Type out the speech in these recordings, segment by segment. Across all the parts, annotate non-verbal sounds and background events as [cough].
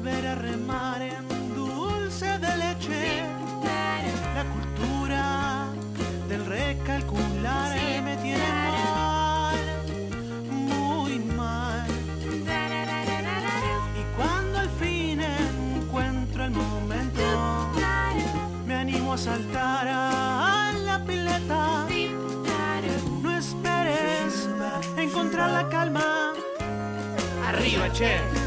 volver a remar en dulce de leche. La cultura del recalcular me tiene mal, muy mal. Y cuando al fin encuentro el momento, me animo a saltar a la pileta. No esperes encontrar la calma. Arriba, che.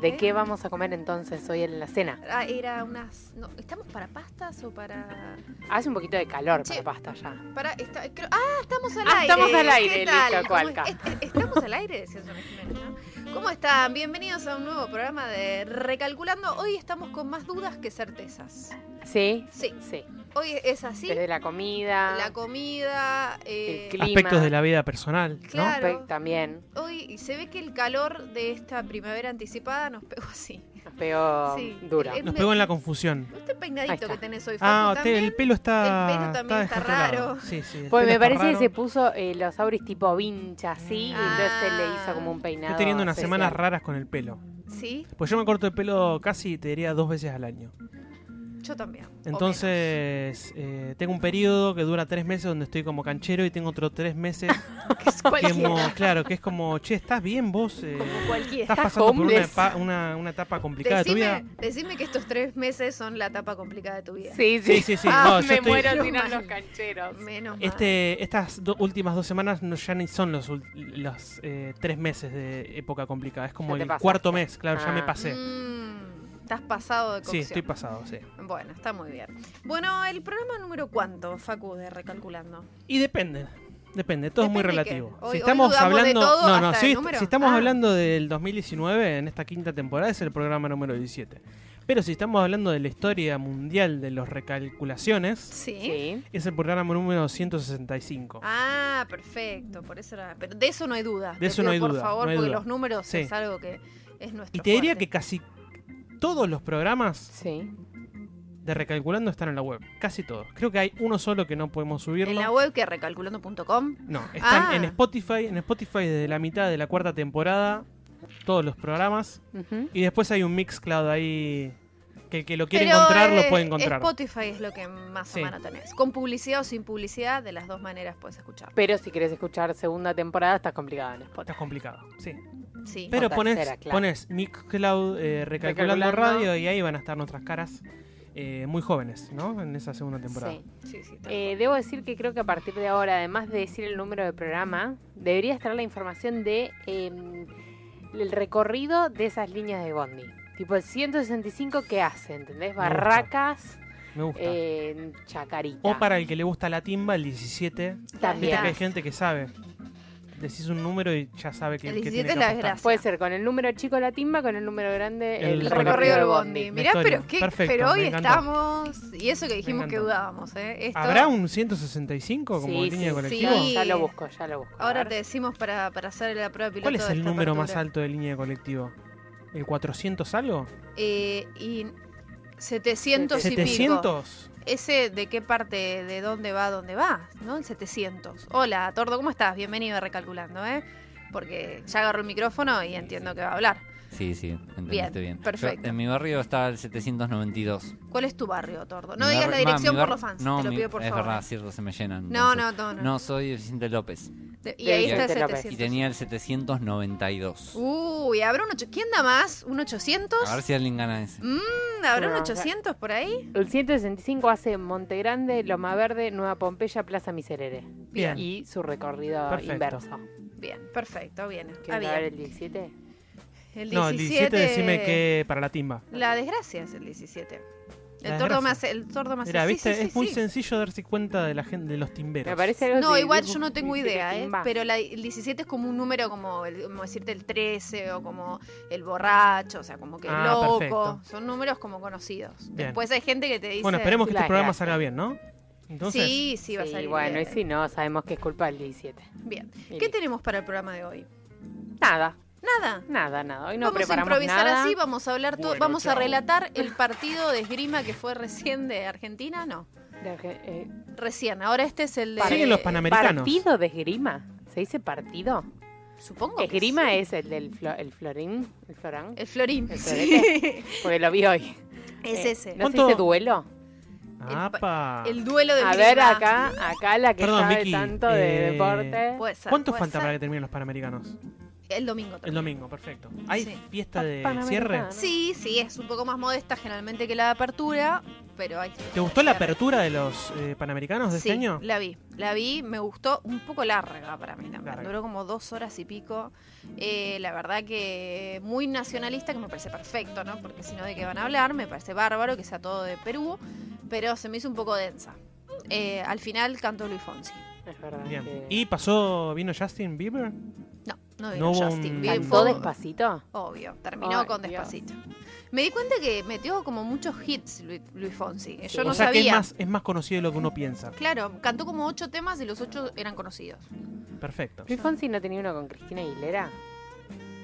¿De qué vamos a comer entonces hoy en la cena? Ah, era unas... no, ¿Estamos para pastas o para...? Hace un poquito de calor Che. para pasta ya. para creo- ah, estamos al Ah, aire. estamos al aire, ¿Qué listo, cualca. ¿Cómo es- es- ¿Estamos al aire? Decía Jiménez, ¿no? ¿Cómo están? Bienvenidos a un nuevo programa de Recalculando. Hoy estamos con más dudas que certezas. ¿Sí? Sí, Sí. hoy es así. Desde la comida, La comida... eh, el clima. Aspectos de la vida personal, ¿no? Claro. también. Hoy se ve que el calor de esta primavera anticipada nos pegó así. Nos pegó Sí. dura. Nos pegó en la confusión. Este peinadito que tenés hoy, Ah, Facu, te- también. el pelo está. El pelo también está raro. Sí, Pues me parece que se puso eh, los auris tipo vincha, así, y entonces se le hizo Ah. como un peinado. Estoy teniendo unas especial. semanas raras con el pelo. Sí, Pues yo me corto el pelo casi, te diría, dos veces al año. Yo también. Entonces, eh, tengo un periodo que dura tres meses donde estoy como canchero y tengo otros tres meses. [laughs] Que es cualquiera. como, claro, que es como, che, ¿estás bien vos? Eh, Como cualquiera. ¿Estás ¿Estás pasando por una, homeless? epa- una, una etapa complicada de tu Decime, vida? decime que estos tres meses son la etapa complicada de tu vida. Sí, Sí, sí. sí, sí. [laughs] Ah, no, yo me estoy- muero sin los cancheros. Menos mal. Este, estas do- últimas dos semanas no, ya ni son los, ul- los eh, tres meses de época complicada. Es como Ya te el pasaste. cuarto mes, claro, ya me Ah. pasé. Mm, estás pasado de Sí, cocción. estoy pasado, sí. Bueno, está muy bien. Bueno, el programa número cuánto, Facu, de Recalculando. Y depende. Depende, todo es muy Depende de qué. relativo. Hoy- si hoy estamos dudamos de hablando, todo no, no, hasta si, el número. si estamos Ah. hablando del 2019 en esta quinta temporada es el programa número 17. Pero si estamos hablando de la historia mundial de los recalculaciones, Sí. Sí. es el programa número 165. Ah, perfecto, por eso era. Pero de eso no hay duda. De eso pido no hay por duda, favor, no hay porque duda. los números Sí. es algo que es nuestro. y te diría fuerte. que casi todos los programas Sí. de recalculando están en la web, casi todos. Creo que hay uno solo que no podemos subirlo. En la web que recalculando.com. No, están Ah. en Spotify, en Spotify desde la mitad de la cuarta temporada, todos los programas. Y después hay un Mixcloud ahí que el que lo quiere Pero, encontrar lo eh, puede encontrar. Spotify es lo que más Sí. o menos tenés. Con publicidad o sin publicidad, de las dos maneras puedes escuchar. Pero si querés escuchar segunda temporada, está complicado en Spotify. Está complicado, sí. Sí. Pero O pones, tercera, claro. pones Mixcloud eh, recalculando, Recalculando. radio y ahí van a estar nuestras caras eh, muy jóvenes, ¿no? En esa segunda temporada. Sí. Sí, sí, Eh, debo decir que creo que a partir de ahora, además de decir el número de programa, debería estar la información de eh, el recorrido de esas líneas de Bondi. Tipo el 165 que hace, ¿entendés? Barracas, Me gusta. eh, Chacarita. o para el que le gusta la timba, el 17. También. Viste que hay gente que sabe. Decís un número y ya sabe que, El que 17 tiene es que la apostar. desgracia. Puede ser con el número chico la timba, con el número grande el, El recorrido del del bondi. La Mirá, pero, qué, Perfecto, pero hoy me encantó. estamos. Y eso que dijimos que encantó. dudábamos, ¿eh? Esto- ¿Habrá un 165 como Sí, línea de colectivo? sí. Ya lo busco, ya lo busco. a Ahora ver. te decimos para, para hacer la prueba piloto. ¿Cuál es de el esta número más apertura. alto de línea de colectivo? ¿El 400 algo? Eh, y 700 y pico. ¿700? ¿Ese de qué parte, de dónde va, dónde va? ¿No? El 700. Hola, Tordo, ¿cómo estás? Bienvenido a Recalculando, ¿eh? Porque ya agarró el micrófono y entiendo que va a hablar. Sí, sí, entendiste bien. perfecto. Yo, en mi barrio está el 792. ¿Cuál es tu barrio, Tordo? No Mi digas la dirección ma, por los fans, no, te lo mi- pido por es favor. verdad, cierto, se me llenan. No, entonces- no, no, no. No, soy Vicente López. De- Y ahí está el Vicente López. 700. Y tenía el 792. Uy, ¿habrá un ocho... ¿Quién da más? ¿Un 800? A ver si alguien gana ese. Mm, ¿Habrá un No, 800 por ahí? El 165 hace Monte Grande, Loma Verde, Nueva Pompeya, Plaza Miserere. Bien. Y su recorrido Perfecto. inverso. Bien, perfecto, bien. Ah, ¿Quieren bien. saber el 17? El 17, No, el 17 decime que para la timba. La desgracia es el 17. El tordo hace, el tordo hace. Mira, viste, sí, sí, es muy sí. sencillo darse cuenta de la gente de los timberos. Me parece algo No, de- igual de- yo no tengo 17 idea, ¿eh? Pero la, el 17 es como un número como, el- como decirte el 13 o como el borracho, o sea, como que Ah, loco. perfecto. Son números como conocidos. Bien. Después hay gente que te dice... Bueno, esperemos que este programa salga bien, ¿no? Entonces, sí, sí, va a Sí, salir. bueno, y bien. si no, sabemos que es culpa del 17. Bien. Y ¿Qué tenemos para el programa de hoy? Nada, Nada. nada, nada. Hoy no vamos a improvisar nada. así, vamos a hablar, todo, Bueno, vamos a relatar el partido de esgrima que fue recién de Argentina, no, De eh, recién. Ahora este es el de Siguen los panamericanos. ¿Partido de esgrima? ¿Se dice partido? Supongo. que Esgrima sí. es el del flo- el florín, el florán, el florín. el sí. porque lo vi hoy. es Eh, ese. ¿No ¿Cuánto- se dice duelo? apa. El duelo de A esgrima. ver, acá, acá la que Perdón, sabe Vicky, tanto de eh, deporte. Puede ser, ¿Cuánto puede falta ser. para que terminen los Panamericanos? El domingo. El también. domingo, perfecto. ¿Hay Sí. fiesta de cierre? Sí, sí, es un poco más modesta generalmente que la apertura, pero hay ¿Te gustó la apertura de los eh, Panamericanos de sí, este año? la vi, la vi, me gustó, un poco larga para mí también, Larga. duró como dos horas y pico, Eh, la verdad que muy nacionalista, que me parece perfecto, ¿no? Porque si no, ¿de qué van a hablar? Me parece bárbaro que sea todo de Perú, pero se me hizo un poco densa. Eh, al final cantó Luis Fonsi. Es verdad. Bien. que- ¿Y pasó, vino Justin Bieber? No, no, No vino hubo Justin. Bien, ¿Cantó fue- despacito? Obvio, terminó Ay, con Dios. Despacito. Me di cuenta que metió como muchos hits Luis, Luis Fonsi. Yo Sí. no o sea que es sabía. más, es más conocido de lo que uno piensa. Claro, cantó como ocho temas y los ocho eran conocidos. Perfecto. ¿Luis Fonsi no tenía uno con Cristina Aguilera?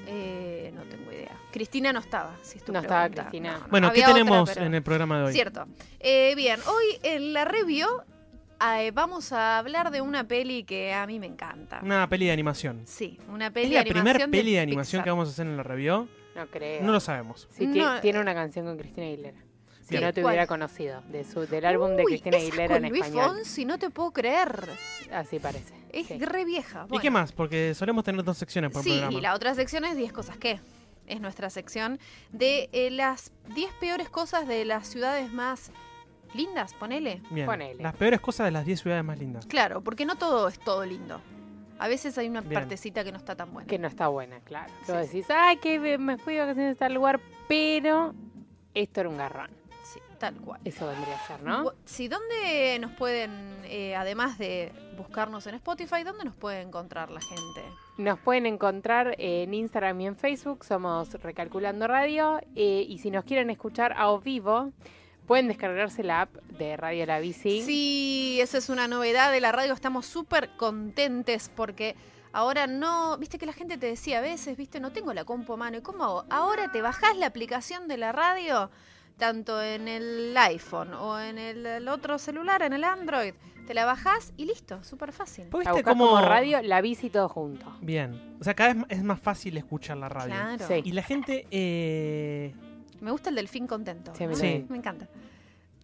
Eh, no tengo idea. Cristina no estaba, si es tu No estaba. Cristina. No, no. Bueno, ¿qué otra, tenemos pero- en el programa de hoy? Cierto. Eh, bien, hoy en la review eh, vamos a hablar de una peli que a mí me encanta. Una peli de animación. Sí, una peli ¿Es de la animación primera peli de animación Pixar. que vamos a hacer en la review? No creo. No lo sabemos. Sí, No, tiene eh, una canción con Cristina Aguilera. Si Bien. no te ¿Cuál? hubiera conocido, de su, del álbum de Cristina Aguilera con en Luis español. Fonsi, no te puedo creer. Así parece. Es sí. re vieja. ¿Y qué más? Porque solemos tener dos secciones por Sí, programa. y la otra sección es 10 cosas que. Es nuestra sección de eh, las 10 peores cosas de las ciudades más lindas, ponele. Bien. Ponele. Las peores cosas de las 10 ciudades más lindas. Claro, porque no todo es todo lindo. A veces hay una Bien. partecita que no está tan buena. Que no está buena, claro. Tú Sí. decís, ay, que me- fui de vacaciones a tal lugar, pero esto era un garrón. Sí, tal cual. Eso vendría a ser, ¿no? Sí, ¿dónde nos pueden, eh, además de buscarnos en Spotify, dónde nos puede encontrar la gente? Nos pueden encontrar en Instagram y en Facebook, somos Recalculando Radio. eh, y si nos quieren escuchar a o vivo, pueden descargarse la app de Radio La Bici. Sí, esa es una novedad de la radio. Estamos súper contentes porque ahora no, viste que la gente te decía a veces, viste, no tengo la compu a mano. ¿Y cómo hago? Ahora te bajás la aplicación de la radio, tanto en el iPhone o en el, el otro celular, en el Android. Te la bajás y listo, súper fácil. ¿Vos La viste cómo... como radio, La Bici todo junto. Bien. O sea, cada vez es más fácil escuchar la radio. Claro. Sí. Y la gente... eh, Me gusta el delfín contento. Sí. Me encanta.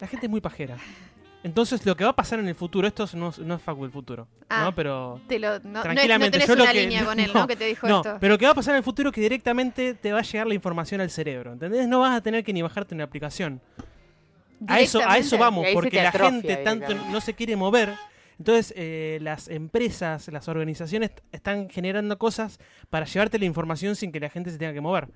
La gente es muy pajera. Entonces, lo que va a pasar en el futuro, esto no, es- no es Facu el futuro, Ah. ¿no? Pero... Te lo, no, no, es- Tranquilamente, no tenés yo lo una que- línea [laughs] con él, ¿no? no, Que te dijo No, esto. pero lo que va a pasar en el futuro es que directamente te va a llegar la información al cerebro, ¿entendés? No vas a tener que ni bajarte una aplicación. A eso, a eso vamos, porque la atrofia gente tanto no se quiere mover. Entonces, eh, las empresas, las organizaciones están generando cosas para llevarte la información sin que la gente se tenga que mover.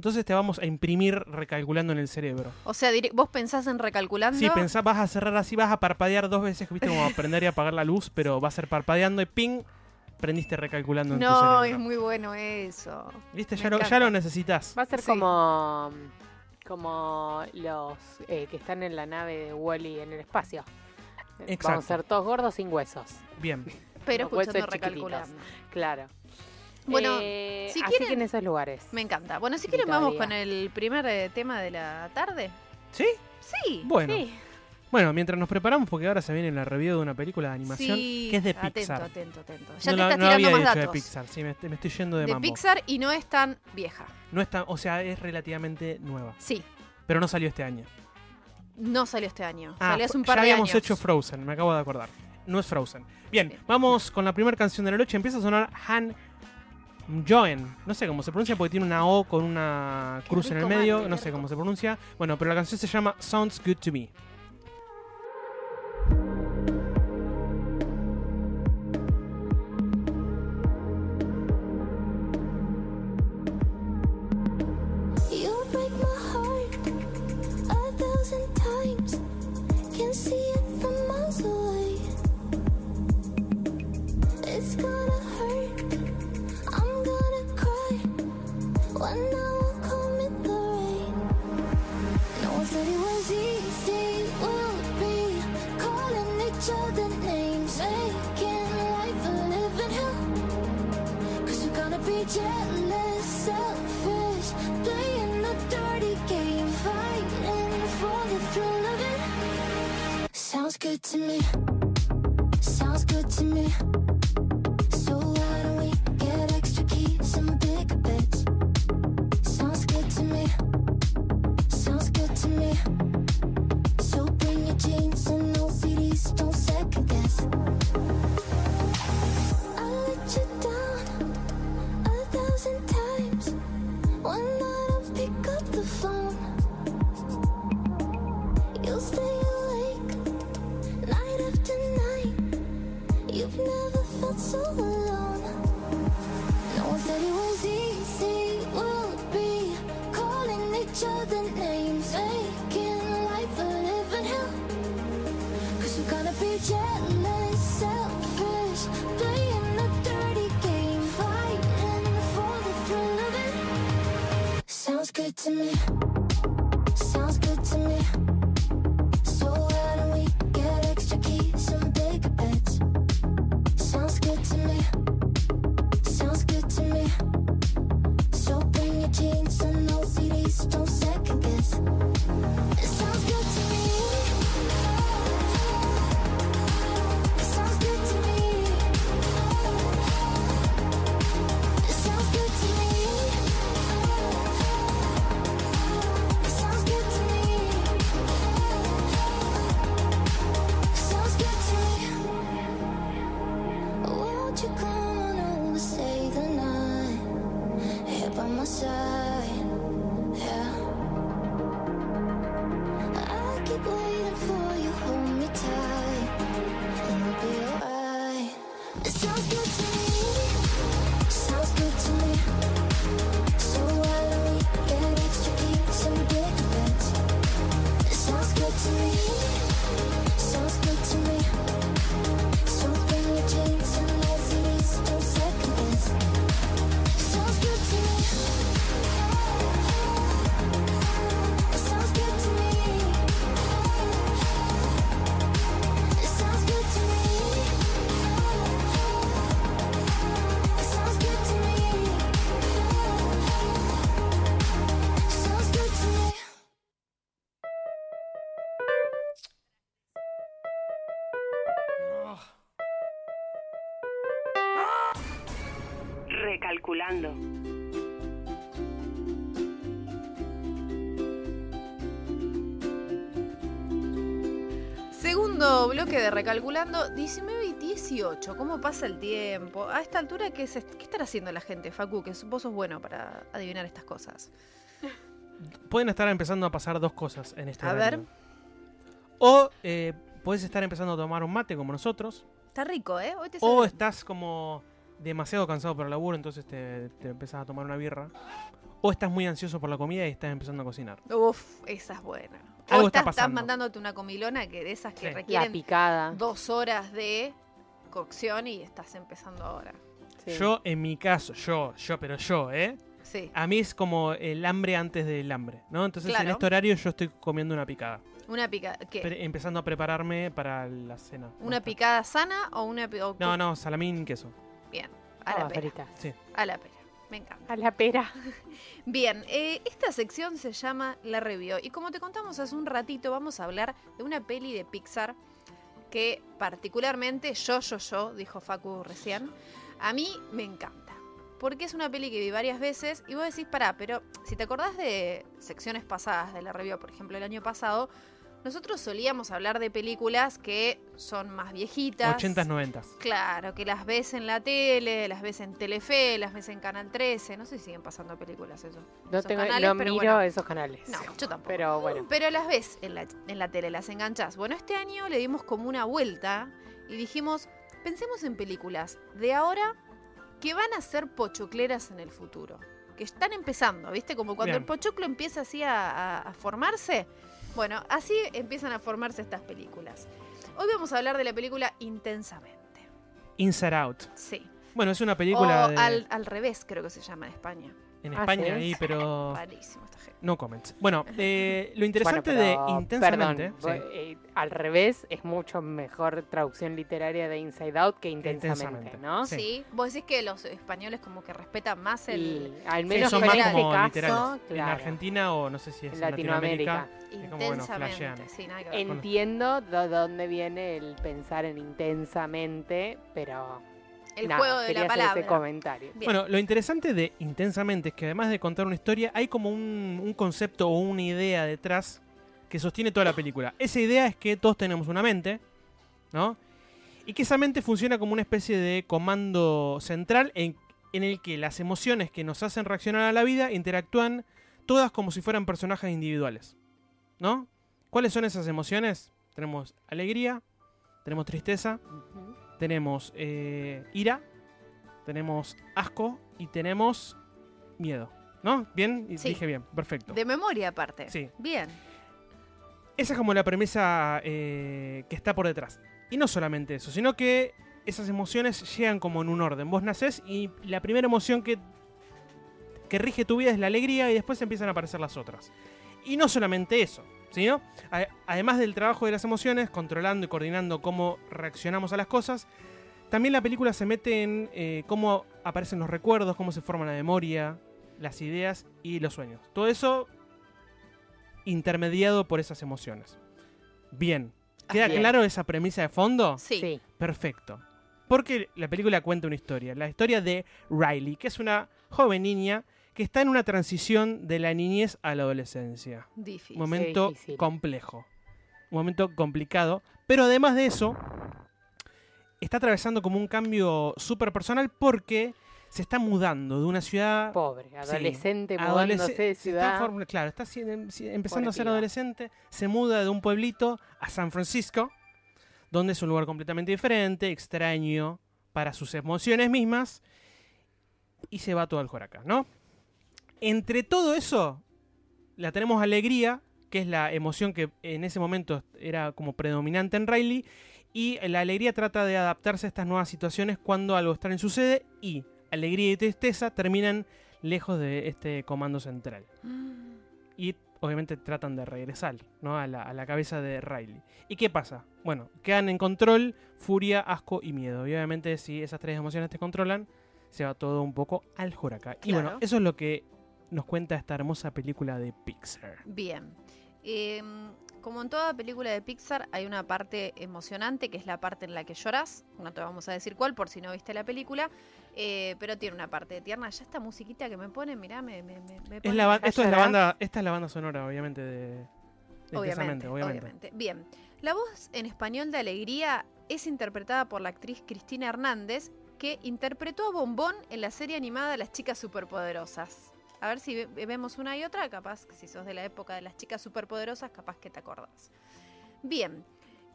Entonces te vamos a imprimir recalculando en el cerebro. O sea, vos pensás en recalculando. Sí, pensás, vas a cerrar así, vas a parpadear dos veces, viste, como [laughs] aprender y apagar la luz, pero va a ser parpadeando y ping, prendiste recalculando en tu No, cerebro. es muy bueno eso. Viste, ya lo, ya lo necesitas. Va a ser Sí. como, como los eh, que están en la nave de Wally en el espacio. Exacto. Vamos a ser todos gordos sin huesos. Bien. Pero Los escuchando recalculando. Claro. Bueno, Eh, si así que en esos lugares. Me encanta. Bueno, si quieren vamos con el primer eh, tema de la tarde. ¿Sí? Sí. Bueno. Sí. Bueno, mientras nos preparamos, porque ahora se viene la review de una película de animación Sí. que es de atento, Pixar. Atento, atento, Ya no te la- estás no tirando había más dicho datos. de Pixar, sí, me, me estoy yendo de, De mambo. Pixar y no es tan vieja. No está, o sea, es relativamente nueva, Sí. pero no salió este año. No salió este año. Ah, salió hace un ya par de habíamos años. hecho Frozen, me acabo de acordar. No es Frozen. Bien, Bien. vamos con la primera canción de la noche. Empieza a sonar Han Joen. No sé cómo se pronuncia porque tiene una O con una cruz en el medio. No sé cómo se pronuncia. Bueno, pero la canción se llama Sounds Good to Me. Good to me. Sounds good to me. Gonna be jealous, selfish, playing the dirty game, fighting for the thrill of it. Sounds good to me. Recalculando. Segundo bloque de Recalculando, 19 y 18. ¿Cómo pasa el tiempo? A esta altura, ¿qué, es est- qué estará haciendo la gente, Facu? Que vos sos bueno para adivinar estas cosas. Pueden estar empezando a pasar dos cosas en este A horario. ver. O eh, puedes estar empezando a tomar un mate como nosotros. Está rico, ¿eh? Hoy te O sale- estás como demasiado cansado por el laburo, entonces te, te empezás a tomar una birra. O estás muy ansioso por la comida y estás empezando a cocinar. Uf, esa es buena. Algo o está estás, estás pasando. mandándote una comilona que de esas que Sí. La requieren picada. dos horas de cocción y estás empezando ahora. Sí. Yo, en mi caso, yo, yo, pero yo, ¿eh? Sí. A mí es como el hambre antes del hambre, ¿no? Entonces en este horario yo estoy comiendo una picada. Una picada. ¿Qué? Pre- empezando a prepararme para la cena. ¿Una picada sana o una o No, no, salamín, queso. Bien. A la pera. Sí. A la pera. Me encanta. A la pera. [laughs] Bien, eh, esta sección se llama La Review y como te contamos hace un ratito vamos a hablar de una peli de Pixar que particularmente yo, yo, yo, dijo Facu recién, a mí me encanta. Porque es una peli que vi varias veces y vos decís, pará, pero si te acordás de secciones pasadas de la review, por ejemplo el año pasado, nosotros solíamos hablar de películas que son más viejitas. 80s, 90s. Claro, que las ves en la tele, las ves en Telefe, las ves en Canal 13. No sé si siguen pasando películas eso. No, Esos tengo, canales, no pero miro bueno. esos canales. No, yo tampoco. Pero bueno. Pero las ves en la, en la tele, las enganchás. Bueno, este año le dimos como una vuelta y dijimos, pensemos en películas de ahora que van a ser pochocleras en el futuro. Que están empezando, ¿viste? Como cuando Bien. el pochoclo empieza así a, a- a formarse. Bueno, así empiezan a formarse estas películas. Hoy vamos a hablar de la película Intensamente. Inside Out. Sí. Bueno, es una O película de... al, al revés, creo que se llama en España. En Ah, España ahí, pero Rarísimo esta gente. no comments. Bueno, eh, lo Bueno, interesante pero, de intensamente. perdón, sí. vo- eh, al revés, es mucho mejor traducción literaria de Inside Out que intensamente, Intensamente. ¿no? Sí. Sí. Vos decís que los españoles como que respetan más el Y al Sí, menos son en más este como caso, literales. En Argentina o no sé si es en Latinoamérica. Latinoamérica. como, bueno, intensamente. flashean. sí, nada que ver. Entiendo de dónde viene el pensar en intensamente, pero el nada, juego de la hacer palabra. ese comentario. Bien. Bueno, lo interesante de Intensamente es que además de contar una historia, hay como un, un concepto o una idea detrás que sostiene toda la película. Esa idea es que todos tenemos una mente, ¿no? Y que esa mente funciona como una especie de comando central en, en el que las emociones que nos hacen reaccionar a la vida interactúan todas como si fueran personajes individuales, ¿no? ¿Cuáles son esas emociones? Tenemos alegría, tenemos tristeza. Tenemos eh, ira, tenemos asco y tenemos miedo. ¿No? ¿Bien? Sí. Dije bien, perfecto. De memoria aparte. Sí. Bien. Esa es como la premisa eh, que está por detrás. Y no solamente eso, sino que esas emociones llegan como en un orden. Vos nacés y la primera emoción que, que rige tu vida es la alegría y después empiezan a aparecer las otras. Y no solamente eso, sino además del trabajo de las emociones, controlando y coordinando cómo reaccionamos a las cosas, también la película se mete en eh, cómo aparecen los recuerdos, cómo se forma la memoria, las ideas y los sueños. Todo eso intermediado por esas emociones. Bien. ¿Queda Bien. claro esa premisa de fondo? Sí. Sí. Perfecto. Porque la película cuenta una historia. La historia de Riley, que es una joven niña que está en una transición de la niñez a la adolescencia. Difícil. Un momento difícil. complejo. Un momento complicado. Pero además de eso, está atravesando como un cambio súper personal porque se está mudando de una ciudad Pobre, adolescente adolesc- mudándose de está ciudad. form- claro, está si- em- si- empezando Pobre a ser adolescente, se muda de un pueblito a San Francisco, donde es un lugar completamente diferente, extraño para sus emociones mismas, y se va todo al joraca, ¿no? Entre todo eso, la tenemos alegría, que es la emoción que en ese momento era como predominante en Riley, y la alegría trata de adaptarse a estas nuevas situaciones cuando algo extraño sucede, y alegría y tristeza terminan lejos de este comando central. Mm. [gasps] Y obviamente tratan de regresar ¿no? a, la, a la cabeza de Riley. ¿Y qué pasa? Bueno, quedan en control furia, asco y miedo. Y obviamente si esas tres emociones te controlan, se va todo un poco al joraca. Y bueno, eso es lo que nos cuenta esta hermosa película de Pixar. Bien. Eh, como en toda película de Pixar, hay una parte emocionante, que es la parte en la que lloras. No te vamos a decir cuál, por si no viste la película. eh, pero tiene una parte tierna. Ya esta musiquita que me pone, mirá, me, me, me- me Es pone- la, ba- ¿Ya esto es la banda, esta es la banda sonora, obviamente, de, de Obviamente, Intensamente, obviamente. obviamente. Bien. La voz en español de Alegría es interpretada por la actriz Cristina Hernández, que interpretó a Bombón en la serie animada Las Chicas Superpoderosas. A ver si ve- vemos una y otra, capaz que si sos de la época de las chicas superpoderosas, capaz que te acordás. Bien.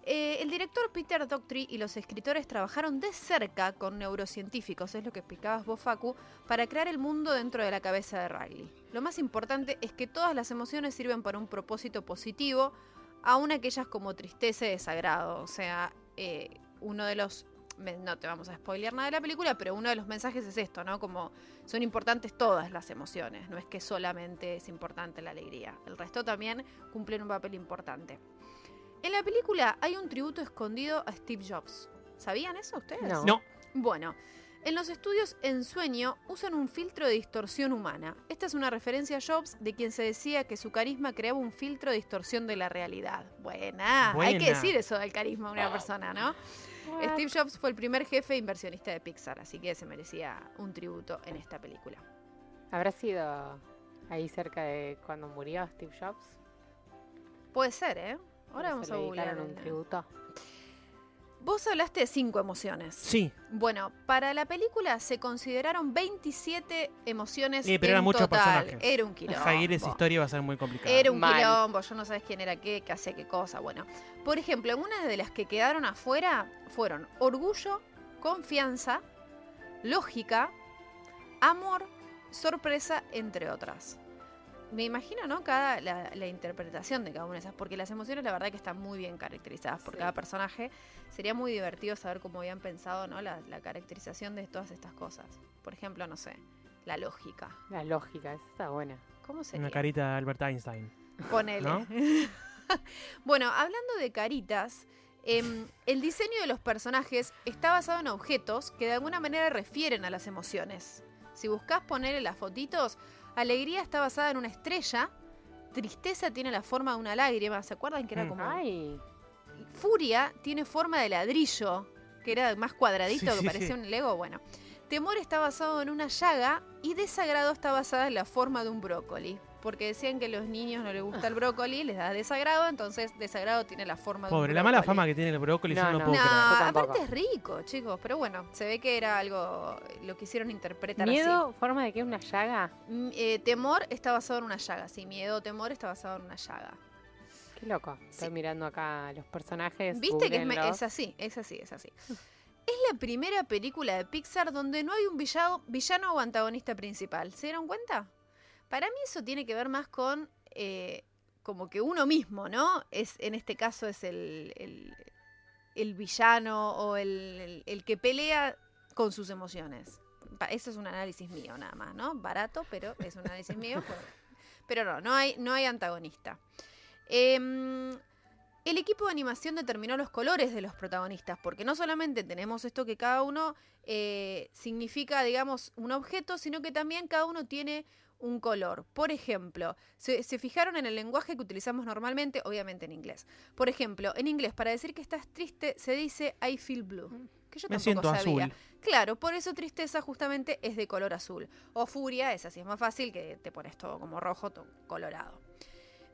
Eh, el director Peter Doctry y los escritores trabajaron de cerca con neurocientíficos, es lo que explicabas vos, Facu, para crear el mundo dentro de la cabeza de Riley. Lo más importante es que todas las emociones sirven para un propósito positivo, aun aquellas como tristeza y desagrado. O sea, eh, uno de los. Me- No te vamos a spoilear nada de la película, pero uno de los mensajes es esto, ¿no? Como son importantes todas las emociones, no es que solamente es importante la alegría. El resto también cumplen un papel importante. En la película hay un tributo escondido a Steve Jobs. ¿Sabían eso ustedes? No. No, Bueno, en los estudios en sueño usan un filtro de distorsión humana. Esta es una referencia a Jobs, de quien se decía que su carisma creaba un filtro de distorsión de la realidad. Buena, hay que decir eso del carisma de una persona, ¿no? Steve Jobs fue el primer jefe inversionista de Pixar, así que se merecía un tributo en esta película. ¿Habrá sido ahí cerca de cuando murió Steve Jobs? Puede ser, ¿eh? Ahora ¿Se vamos a le dedicaron googlear. un tributo. Vos hablaste de cinco emociones. sí. Bueno, para la película se consideraron 27 emociones Sí, pero en eran muchos total. personajes. Era un quilombo. Seguir esa historia va a ser muy complicado. Era un Mal. quilombo, yo no sabes quién era qué, qué hacía qué cosa. Bueno, por ejemplo, algunas de las que quedaron afuera fueron orgullo, confianza, lógica, amor, sorpresa, entre otras. Me imagino, ¿no? Cada, la, la interpretación de cada una de esas, porque las emociones la verdad que están muy bien caracterizadas por Sí. cada personaje. Sería muy divertido saber cómo habían pensado, ¿no? La, la caracterización de todas estas cosas. Por ejemplo, no sé, la lógica. La lógica, esa está buena. ¿Cómo sería? Una carita de Albert Einstein. Ponele. ¿No? [laughs] bueno, hablando de caritas, em, el diseño de los personajes está basado en objetos que de alguna manera refieren a las emociones. Si buscas ponerle las fotitos, alegría está basada en una estrella, tristeza tiene la forma de una lágrima, ¿se acuerdan que era Mm. como... Ay, Furia tiene forma de ladrillo, que era más cuadradito, Sí, que sí, parecía sí. un Lego. Bueno, temor está basado en una llaga y desagrado está basada en la forma de un brócoli. Porque decían que a los niños no les gusta el brócoli, les da desagrado, entonces desagrado tiene la forma de un Pobre, brócoli. la mala fama que tiene el brócoli, No, yo no, no. puedo No, creer. Aparte es rico, chicos, pero bueno, se ve que era algo, lo quisieron interpretar miedo, forma de que una llaga. Mm, eh, temor está basado en una llaga, sí, miedo, temor está basado en una llaga. Qué loco. Estoy Sí. mirando acá los personajes. Viste que es así, es así, es así. [laughs] Es la primera película de Pixar donde no hay un villano, o antagonista principal. ¿Se dieron cuenta? Para mí eso tiene que ver más con eh, como que uno mismo, ¿no? Es, en este caso es el, el- villano o el, el- que pelea con sus emociones. Eso es un análisis mío nada más, ¿no? Barato, pero es un análisis mío. Pero, pero no, no hay, no hay antagonista. Em, el equipo de animación determinó los colores de los protagonistas, porque no solamente tenemos esto que cada uno eh, significa, digamos, un objeto, sino que también cada uno tiene un color. Por ejemplo, se, se fijaron en el lenguaje que utilizamos normalmente, obviamente en inglés. Por ejemplo, en inglés, para decir que estás triste, se dice I feel blue. Que yo Me tampoco siento sabía. azul. Claro, por eso tristeza justamente es de color azul. O furia, esa sí es más fácil, que te pones todo como rojo, todo colorado.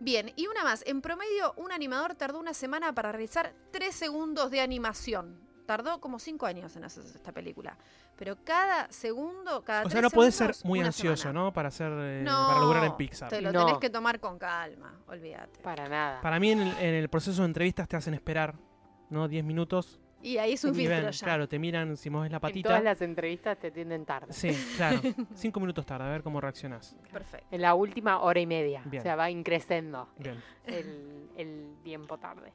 Bien, y una más. En promedio, un animador tardó una semana para realizar 3 segundos de animación. Tardó como 5 años en hacer esta película. Pero cada segundo, cada O sea, no puedes ser muy ansioso, semana. ¿no? Para hacer, eh, No, para lograr en Pixar. Te lo No. tenés que tomar con calma, olvídate. Para nada. Para mí en el, en el proceso de entrevistas te hacen esperar, ¿no? 10 minutos. Y ahí es un y filtro ven, ya. Claro, te miran si mueves la En patita. todas las entrevistas te atienden tarde. Sí, claro. [laughs] Cinco minutos tarde, a ver cómo reaccionás. Perfecto. En la última hora y media. Bien. O sea, va increciendo el, el tiempo tarde.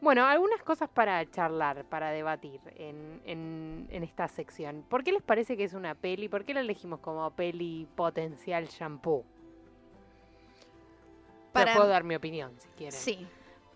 Bueno, algunas cosas para charlar, para debatir en, en- en esta sección. ¿Por qué les parece que es una peli? ¿Por qué la elegimos como peli potencial shampoo? Para- Para... puedo dar mi opinión, si quieren. Sí.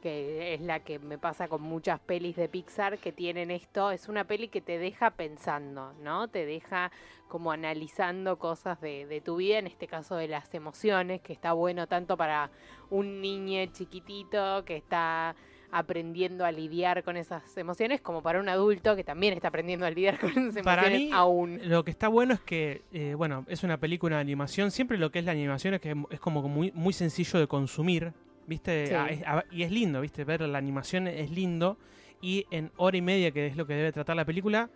Que es la que me pasa con muchas pelis de Pixar que tienen esto. Es una peli que te deja pensando, ¿no? Te deja como analizando cosas de, de tu vida, en este caso de las emociones, que está bueno tanto para un niño chiquitito que está aprendiendo a lidiar con esas emociones, como para un adulto que también está aprendiendo a lidiar [laughs] con esas emociones Para mí, aún. Lo que está bueno es que, eh, bueno, es una película de animación. Siempre lo que es la animación es que es como muy, muy sencillo de consumir, ¿viste? Sí. Ah, es- a- y es lindo, ¿viste? Ver la animación es lindo. Y en hora y media, que es lo que debe tratar la película,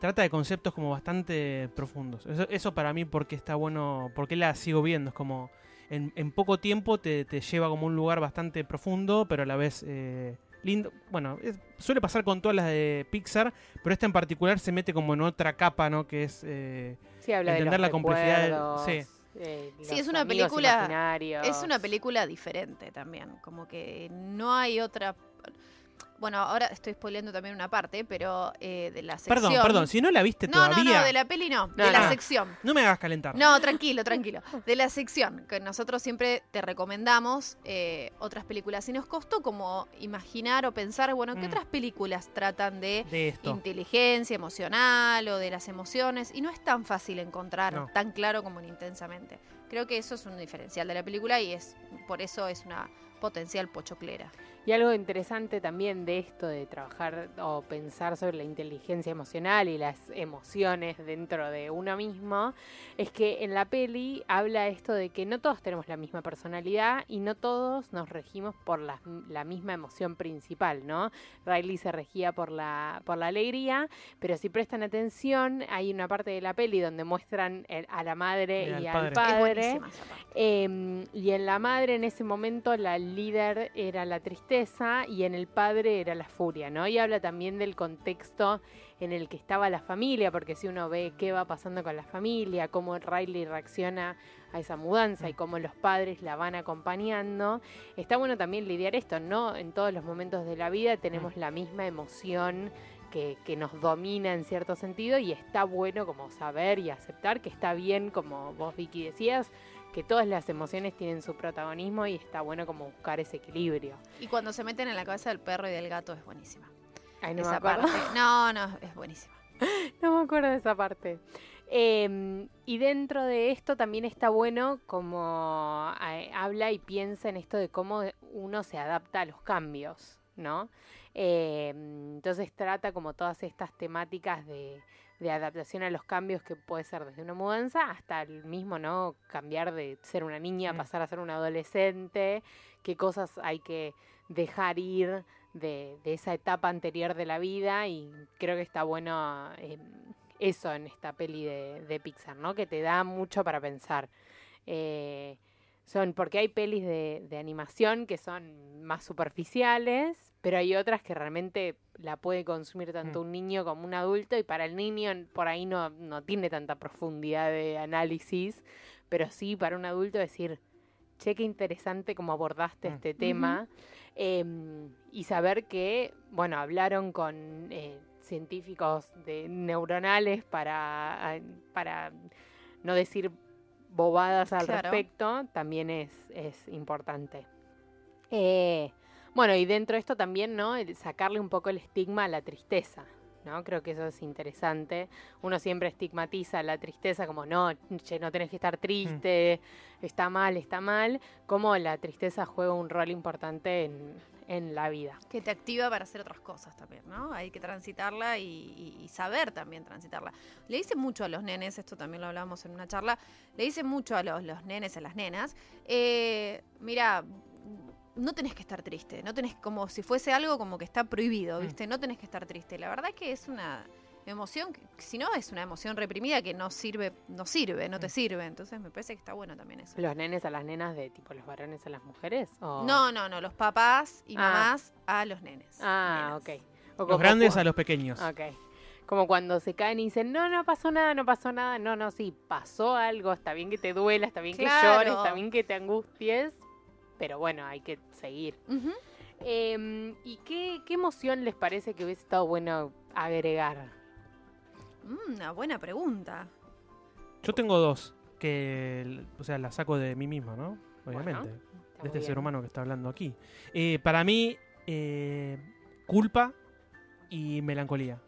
trata de conceptos como bastante profundos. Eso, eso para mí, porque está bueno, porque la sigo viendo. Es como, en, en poco tiempo te, te lleva como un lugar bastante profundo, pero a la vez eh, lindo. Bueno, es- suele pasar con todas las de Pixar, pero esta en particular se mete como en otra capa, ¿no? Que es... eh, Sí, habla de entender los la complejidad del- recuerdos, sí. Eh, Sí, es una película- imaginarios. Es una película diferente también, como que no hay otra... Bueno, ahora estoy spoileando también una parte, pero eh, de la sección... Perdón, perdón, si no la viste No, no, todavía, no, de la peli no, de la no. sección. no me hagas calentar. No, tranquilo, tranquilo. De la sección, que nosotros siempre te recomendamos eh, otras películas. Y nos costó como imaginar o pensar, bueno, ¿qué Mm. otras películas tratan de De inteligencia emocional o de las emociones? Y no es tan fácil encontrar tan claro como en intensamente. Creo que eso es un diferencial de la película y es por eso es una potencial pochoclera. Y algo interesante también de esto de trabajar o pensar sobre la inteligencia emocional y las emociones dentro de uno mismo es que en la peli habla esto de que no todos tenemos la misma personalidad y no todos nos regimos por la, la misma emoción principal, ¿no? Riley se regía por la, por la alegría, pero si prestan atención hay una parte de la peli donde muestran el- a la madre Y y, al padre. Eh, y en la madre en ese momento la líder era la tristeza y en el padre era la furia, ¿no? Y habla también del contexto en el que estaba la familia, porque si uno ve qué va pasando con la familia, cómo Riley reacciona a esa mudanza y cómo los padres la van acompañando, está bueno también lidiar esto, ¿no? En todos los momentos de la vida tenemos la misma emoción que, que nos domina en cierto sentido y está bueno como saber y aceptar que está bien, como vos Vicky decías, que todas las emociones tienen su protagonismo y está bueno como buscar ese equilibrio. Y cuando se meten en la cabeza del perro y del gato es buenísima. Ay, no, me Esa acuerdo. parte. No, no, es buenísima. [laughs] No me acuerdo de esa parte. Eh, y dentro de esto también está bueno como eh, habla y piensa en esto de cómo uno se adapta a los cambios, ¿no? Eh, entonces trata como todas estas temáticas de, de adaptación a los cambios que puede ser desde una mudanza hasta el mismo, ¿no? Cambiar de ser una niña a Mm. pasar a ser un adolescente, qué cosas hay que dejar ir de, de esa etapa anterior de la vida y creo que está bueno eh, eso en esta peli de, de Pixar, ¿no? Que te da mucho para pensar. Eh, son porque hay pelis de, de animación que son más superficiales, pero hay otras que realmente la puede consumir tanto Mm. un niño como un adulto y para el niño por ahí no, no tiene tanta profundidad de análisis, pero sí para un adulto decir, che, qué interesante cómo abordaste Mm. este tema em, y saber que, bueno, hablaron con eh, científicos de neuronales para, para no decir bobadas al Claro. respecto, también es, es importante. Eh, bueno, y dentro de esto también, ¿no? El sacarle un poco el estigma a la tristeza, ¿no? Creo que eso es interesante. Uno siempre estigmatiza la tristeza como, no, che, no tenés que estar triste, está mal, está mal. Como la tristeza juega un rol importante en, en la vida. Que te activa para hacer otras cosas también, ¿no? Hay que transitarla y, saber también transitarla. Le dice mucho a los nenes, esto también lo hablábamos en una charla, le dice mucho a los, los nenes, a las nenas, eh, mira, no tenés que estar triste, no tenés como si fuese algo como que está prohibido, Mm. ¿viste? No tenés que estar triste. La verdad que es una emoción, que- si no es una emoción reprimida que no sirve, no sirve, no te Mm. sirve. Entonces me parece que está bueno también eso. ¿Los nenes a las nenas de tipo los varones a las mujeres? o- No, no, no, los papás y Ah. mamás a los nenes. Ah, nenas. ok. O Los grandes a los pequeños. Ok. Como cuando se caen y dicen, no, no pasó nada, no pasó nada. No, no, sí, pasó algo. Está bien que te duela, está bien que llores, está bien que te angusties. Pero bueno, hay que seguir. Em, ¿Y qué, qué emoción les parece que hubiese estado bueno agregar? Mm, una buena pregunta. Yo tengo dos, que, o sea, las saco de mí mismo, ¿no? Obviamente. De este bien. ser humano que está hablando aquí. Eh, para mí, eh, culpa y melancolía.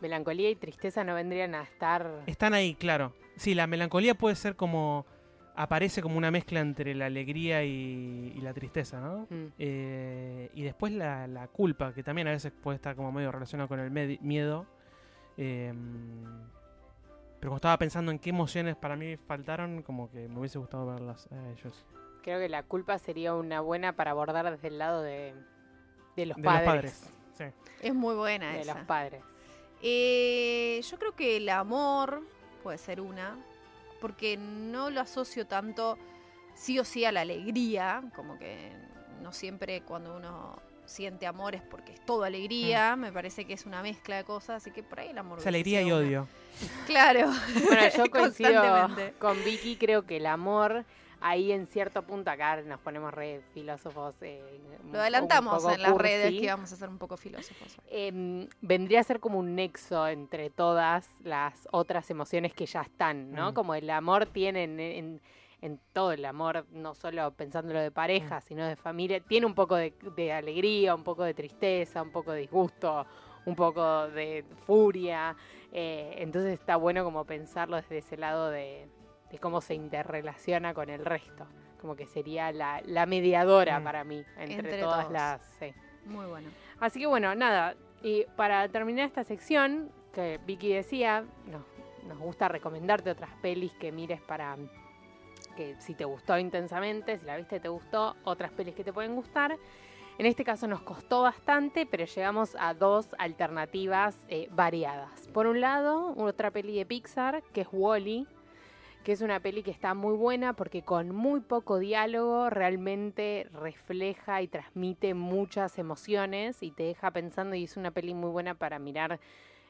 Melancolía y tristeza no vendrían a estar... Están ahí, claro. Sí, la melancolía puede ser como. Aparece como una mezcla entre la alegría y, y la tristeza, ¿no? Mm. Eh, y después la, la culpa, que también a veces puede estar como medio relacionado con el miedo. Eh, pero como estaba pensando en qué emociones para mí faltaron, como que me hubiese gustado verlas a ellos. Creo que la culpa sería una buena para abordar desde el lado de, de los De padres. los padres. Sí. Es muy buena De esa. los padres. Eh, yo creo que el amor puede ser una, porque no lo asocio tanto sí o sí a la alegría, como que no siempre cuando uno siente amor es porque es todo alegría, me parece que es una mezcla de cosas, así que por ahí el amor. Es alegría y odio. [laughs] Claro. Bueno, yo [laughs] coincido con Vicky, creo que el amor ahí en cierto punto, acá nos ponemos re filósofos. eh, Lo adelantamos en las redes que íbamos a ser un poco filósofos. Em, vendría a ser como un nexo entre todas las otras emociones que ya están, ¿no? Mm. Como el amor tiene en, en- en todo el amor, no solo pensándolo de pareja, sino de familia, tiene un poco de, de alegría, un poco de tristeza, un poco de disgusto, un poco de furia. eh, entonces está bueno como pensarlo desde ese lado de, de cómo se interrelaciona con el resto. Como que sería la, la mediadora Mm. para mí, entre, Entre todas todos. las... sí. Muy bueno. Así que bueno, nada. Y para terminar esta sección, que Vicky decía, no, nos gusta recomendarte otras pelis que mires para que si te gustó intensamente, si la viste te gustó, otras pelis que te pueden gustar. En este caso nos costó bastante, pero llegamos a dos alternativas eh, variadas. Por un lado, otra peli de Pixar, que es Wally, que es una peli que está muy buena porque con muy poco diálogo realmente refleja y transmite muchas emociones y te deja pensando y es una peli muy buena para mirar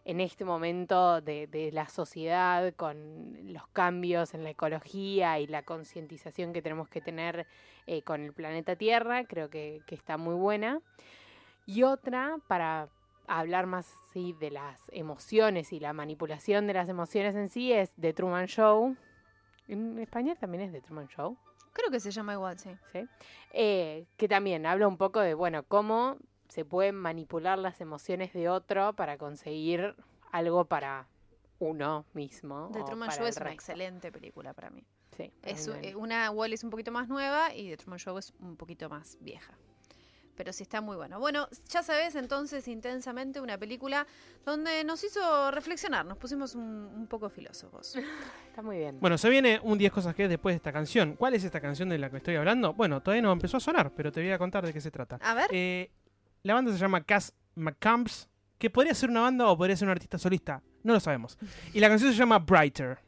en este momento de, la sociedad con los cambios en la ecología y la concientización que tenemos que tener eh, con el planeta Tierra, creo que, que está muy buena. Y otra para hablar más sí, de las emociones y la manipulación de las emociones en sí es The Truman Show. En español también es The Truman Show. Creo que se llama igual, sí. ¿sí? Eh, que también habla un poco de, bueno, cómo se pueden manipular las emociones de otro para conseguir algo para uno mismo. The Truman Show es una excelente película para mí. Sí, Es, una Wall es un poquito más nueva y The Truman Show es un poquito más vieja. Pero sí está muy bueno. Bueno, ya sabes entonces intensamente una película donde nos hizo reflexionar, nos pusimos un, un poco filósofos. [laughs] Está muy bien. Bueno, se viene un 10 cosas que es después de esta canción. ¿Cuál es esta canción de la que estoy hablando? Bueno, todavía no empezó a sonar, pero te voy a contar de qué se trata. A ver, Eh, la banda se llama Cass McCamps, que podría ser una banda o podría ser un artista solista, no lo sabemos. Y la canción se llama Brighter. brighter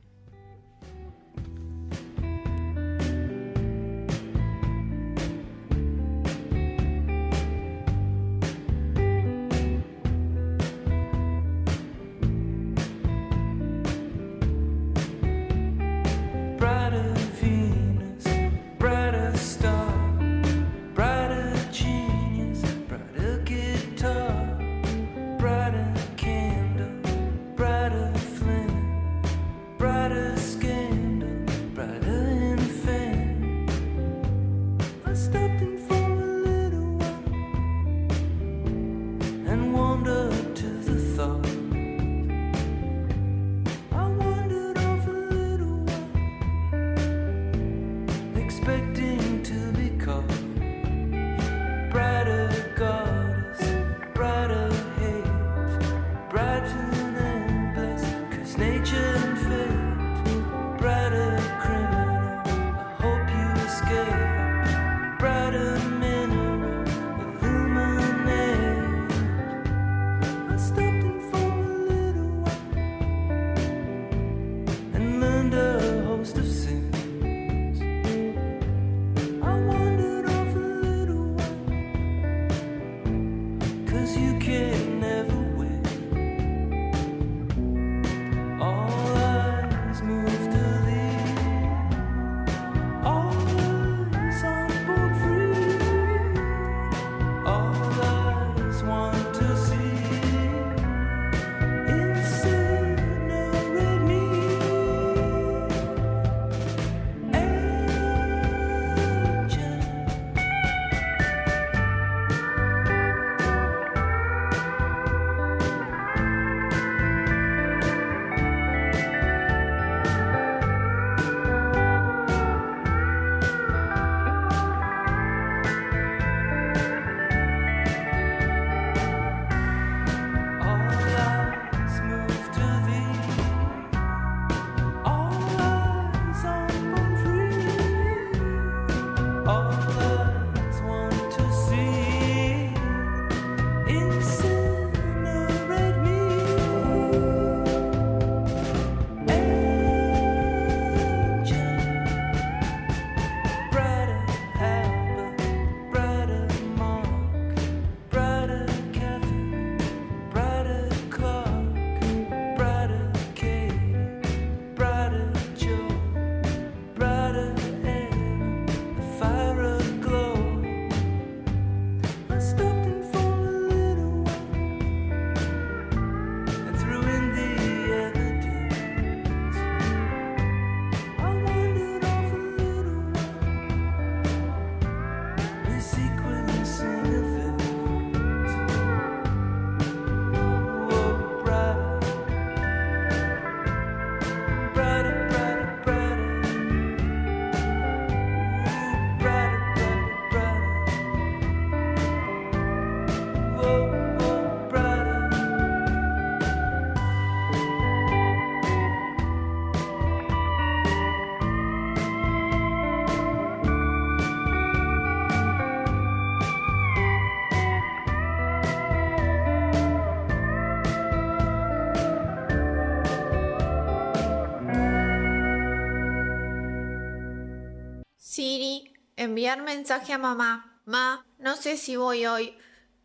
enviar mensaje a mamá. Ma, no sé si voy hoy.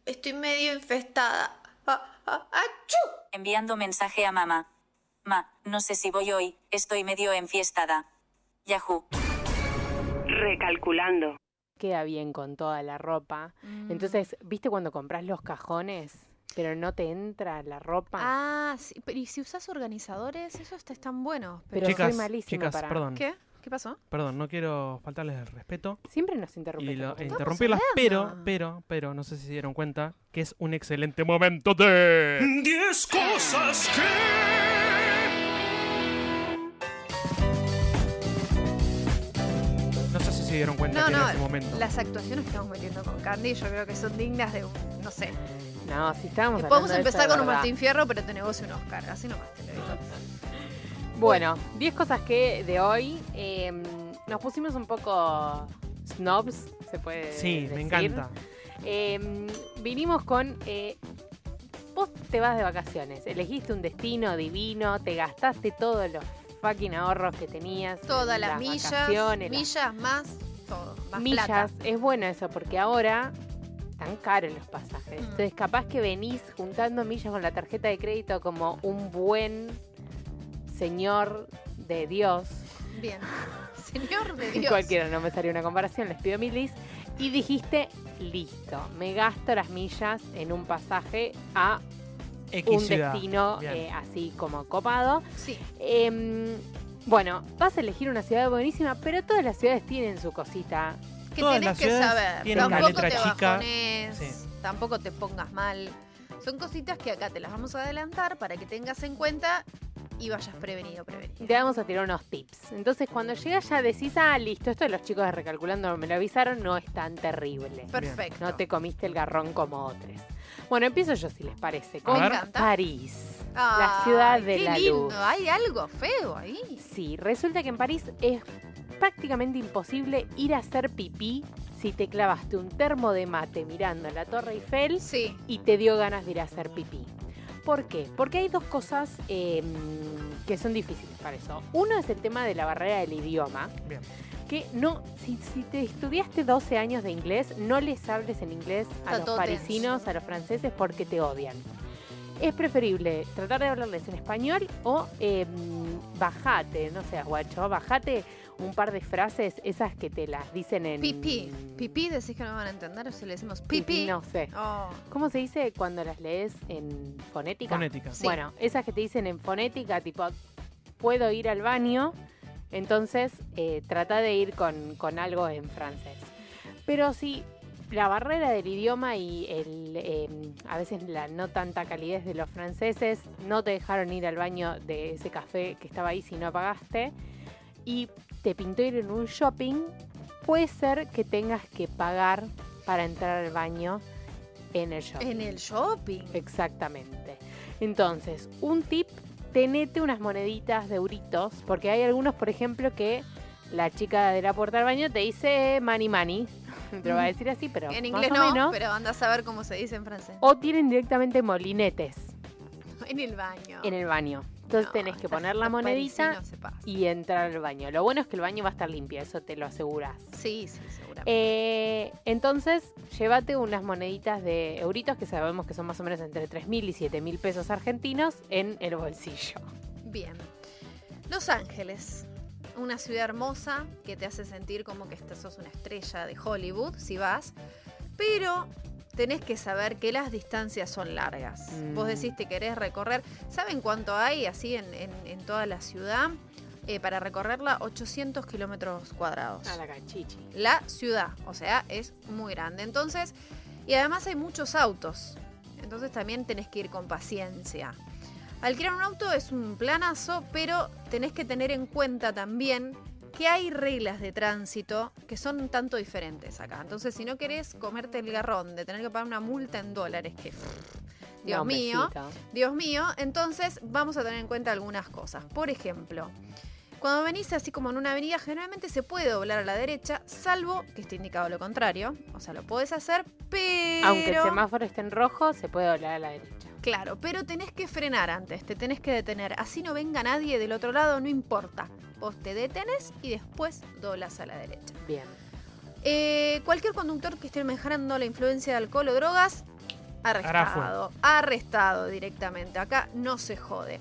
Estoy medio infestada. Ah, ah, ¡Achú! Enviando mensaje a mamá. Ma, no sé si voy hoy, estoy medio enfiestada. Yahoo. Recalculando. Queda bien con toda la ropa. Mm. Entonces, ¿viste cuando compras los cajones? pero no te entra la ropa. Ah, sí, pero ¿y si usas organizadores? Esos te están buenos. pero Chicas, soy malísima chicas, para... perdón. ¿Qué? ¿Qué pasó? Perdón, no quiero faltarles el respeto Siempre nos interrumpen. y lo- e interrumpirlas, pero, hablando. pero, pero, no sé si se dieron cuenta que es un excelente momento de... 10 cosas No sé si se dieron cuenta No, que no, era ese momento. las actuaciones que estamos metiendo con Candy yo creo que son dignas de un, no sé. No, si estábamos Que hablando podemos de empezar de con un verdad. Martín Fierro, pero te negocio un Oscar. Así nomás te lo digo. Bueno, 10 cosas que de hoy eh, nos pusimos un poco snobs, se puede Sí, decir. me encanta. Eh, vinimos con... eh, vos te vas de vacaciones, elegiste un destino divino, te gastaste todos los fucking ahorros que tenías. Todas en las millas, vacaciones, las millas más todo, más millas. plata. Es bueno eso, porque ahora están caros los pasajes. Mm. Entonces, capaz que venís juntando millas con la tarjeta de crédito como un buen señor de Dios. Bien. [laughs] Señor de Dios. Cualquiera, no me salió una comparación, les pido milis. Y dijiste, listo, me gasto las millas en un pasaje a X un ciudad. destino eh, así como copado. Sí. Em, bueno, vas a elegir una ciudad buenísima, pero todas las ciudades tienen su cosita. Que Todas tenés las que saber. tienen Tampoco letra te chica. bajones, Sí. tampoco te pongas mal. Son cositas que acá te las vamos a adelantar para que tengas en cuenta y vayas prevenido, prevenido. Te vamos a tirar unos tips. Entonces, cuando llegas ya decís, ah, listo, esto de los chicos de Recalculando me lo avisaron, no es tan terrible. Perfecto. No te comiste el garrón como otros. Bueno, empiezo yo si les parece. Con ver. Me encanta. París, la ciudad de qué la lindo. luz. Hay algo feo ahí. Sí, resulta que en París es prácticamente imposible ir a hacer pipí si te clavaste un termo de mate mirando la Torre Eiffel Sí. y te dio ganas de ir a hacer pipí. ¿Por qué? Porque hay dos cosas eh, que son difíciles para eso. Uno es el tema de la barrera del idioma, Bien. que no, si, si te estudiaste 12 años de inglés, no les hables en inglés a Está los parisinos, tenso. a los franceses, porque te odian. Es preferible tratar de hablarles en español o eh, bajate, no seas guacho, bajate un par de frases, esas que te las dicen en... Pipí. Pipí, decís que no van a entender si le decimos pipí. No sé. Oh, ¿Cómo se dice cuando las lees en fonética? Fonética. Sí. Bueno, esas que te dicen en fonética, tipo, puedo ir al baño, entonces eh, trata de ir con, con algo en francés. Pero si la barrera del idioma y el, eh, a veces la no tanta calidez de los franceses no te dejaron ir al baño de ese café que estaba ahí si no pagaste y te pintó ir en un shopping, puede ser que tengas que pagar para entrar al baño en el shopping. en el shopping. Exactamente. Entonces, un tip, tenete unas moneditas de euritos, porque hay algunos, por ejemplo, que la chica de la puerta del baño te dice money money, [laughs] te lo va a decir así, pero En más inglés o no, menos. pero anda a saber cómo se dice en francés. O tienen directamente molinetes [laughs] En el baño. en el baño. Entonces No, tenés que poner la monedita y entrar al baño. Lo bueno es que el baño va a estar limpio, eso te lo aseguras. Sí, sí, seguramente. Eh, entonces, llévate unas moneditas de euritos que sabemos que son más o menos entre 3.000 y 7.000 pesos argentinos en el bolsillo. Bien. Los Ángeles. Una ciudad hermosa que te hace sentir como que sos una estrella de Hollywood si vas. Pero tenés que saber que las distancias son largas. Mm. Vos decís que querés recorrer. ¿Saben cuánto hay así en, en- en toda la ciudad? Eh, para recorrerla, 800 kilómetros cuadrados. A la la ciudad. O sea, es muy grande. Entonces, y además hay muchos autos. Entonces también tenés que ir con paciencia. Alquilar un auto es un planazo, pero tenés que tener en cuenta también que hay reglas de tránsito que son un tanto diferentes acá. Entonces, si no querés comerte el garrón de tener que pagar una multa en dólares, que Dios No, mío. Dios mío, entonces vamos a tener en cuenta algunas cosas. Por ejemplo, cuando venís así como en una avenida, generalmente se puede doblar a la derecha, salvo que esté indicado lo contrario. O sea, lo podés hacer, pero... Aunque el semáforo esté en rojo, se puede doblar a la derecha. Claro, pero tenés que frenar antes, te tenés que detener. Así no venga nadie del otro lado, no importa. Vos te detenés y después doblas a la derecha. Bien. Eh, cualquier conductor que esté manejando la influencia de alcohol o drogas, arrestado. Arrestado directamente. Acá no se jode.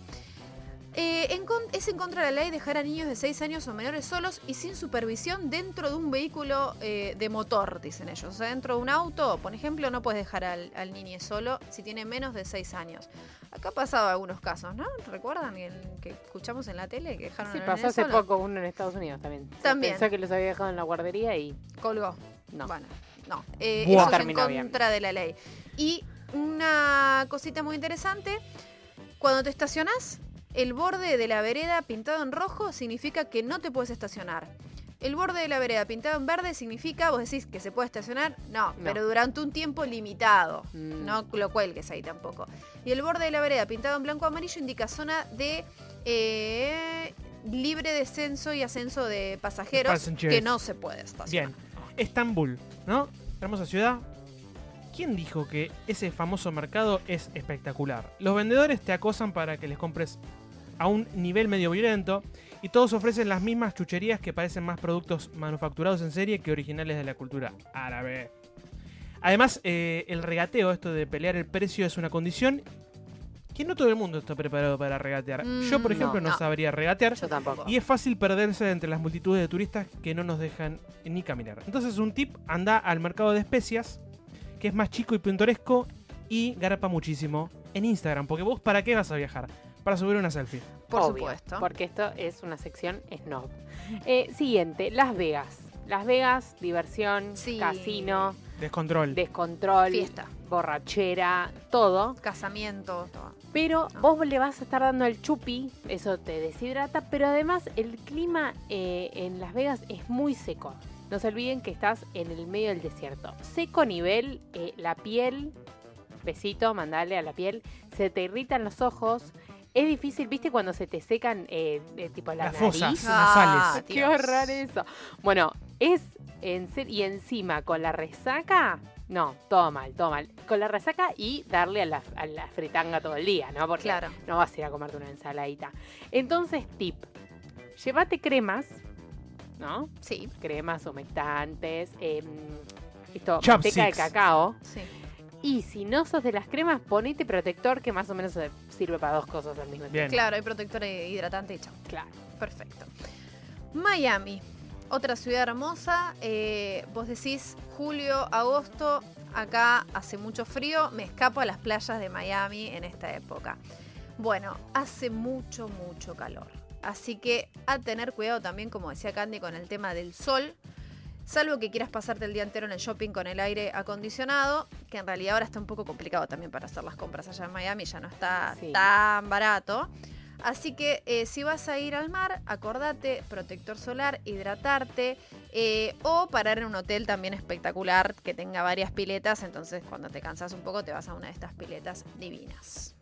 Eh, en con- es en contra de la ley dejar a niños de 6 años o menores solos y sin supervisión dentro de un vehículo eh, de motor, dicen ellos. O sea, dentro de un auto, por ejemplo, no puedes dejar al, al niño solo si tiene menos de 6 años. Acá ha pasado algunos casos, ¿no? ¿Recuerdan el que escuchamos en la tele que dejaron Sí, al pasó hace solo? poco uno en Estados Unidos también. También. Pensó que los había dejado en la guardería y Colgó. no. Bueno, no. eh, Buah. eso es en Terminó bien. contra de la ley. Y una cosita muy interesante, cuando te estacionás, el borde de la vereda pintado en rojo significa que no te puedes estacionar. El borde de la vereda pintado en verde significa, vos decís que se puede estacionar, no, No. pero durante un tiempo limitado. Mm. No lo cuelgues ahí tampoco. Y el borde de la vereda pintado en blanco o amarillo indica zona de eh, libre descenso y ascenso de pasajeros Passengers. que no se puede estacionar. Bien. Estambul, ¿no? Hermosa ciudad. ¿Quién dijo que ese famoso mercado es espectacular? Los vendedores te acosan para que les compres a un nivel medio violento y todos ofrecen las mismas chucherías que parecen más productos manufacturados en serie que originales de la cultura árabe. Además, eh, el regateo, esto de pelear el precio, es una condición que no todo el mundo está preparado para regatear. Mm, Yo, por ejemplo, no. sabría regatear. Yo tampoco. Y es fácil perderse entre las multitudes de turistas que no nos dejan ni caminar. Entonces un tip, anda al mercado de especias, que es más chico y pintoresco y garapa muchísimo en Instagram. Porque vos, ¿para qué vas a viajar? Para subir una selfie. Por Obvio, supuesto. Porque esto es una sección snob. Eh, siguiente, Las Vegas. Las Vegas, diversión, Sí. casino, Descontrol. descontrol, Fiesta. borrachera, todo. Casamiento, todo. Pero vos le vas a estar dando el chupi, eso te deshidrata, pero además el clima eh, en Las Vegas es muy seco. No se olviden que estás en el medio del desierto. Seco nivel, eh, la piel, besito, mandale a la piel, se te irritan los ojos. Es difícil, ¿viste? Cuando se te secan eh, eh, tipo la Las nariz. fosas Ah, nasales. Qué Dios. horror eso. Bueno, es en ser- y encima con la resaca, no, todo mal, todo mal. Con la resaca y darle a la, a la fritanga todo el día, ¿no? Porque Claro. no vas a ir a comerte una ensaladita. Entonces, tip, llévate cremas, ¿no? Sí, Cremas humectantes, em, esto, manteca de cacao. sí. Y si no sos de las cremas, ponete protector que más o menos sirve para dos cosas al mismo tiempo. Claro, hay protector hidratante y chao. Claro. Perfecto. Miami, otra ciudad hermosa. eh, vos decís julio, agosto, acá hace mucho frío, me escapo a las playas de Miami en esta época. Bueno, hace mucho, mucho calor. Así que a tener cuidado también, como decía Candy, con el tema del sol. Salvo que quieras pasarte el día entero en el shopping con el aire acondicionado, que en realidad ahora está un poco complicado también para hacer las compras allá en Miami, ya no está Sí. tan barato. Así que eh, si vas a ir al mar, acordate, protector solar, hidratarte eh, o parar en un hotel también espectacular que tenga varias piletas, entonces cuando te cansas un poco te vas a una de estas piletas divinas.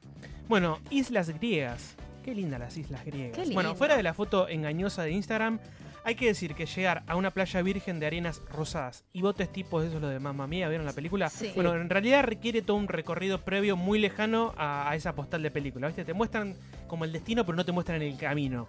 Bueno, islas griegas. Qué lindas las islas griegas. Qué Bueno, fuera de la foto engañosa de Instagram, hay que decir que llegar a una playa virgen de arenas rosadas y botes tipos de esos, lo de Mamma Mía, ¿vieron la película? Sí. Bueno, en realidad requiere todo un recorrido previo muy lejano a, a esa postal de película, ¿viste? Te muestran como el destino, pero no te muestran el camino.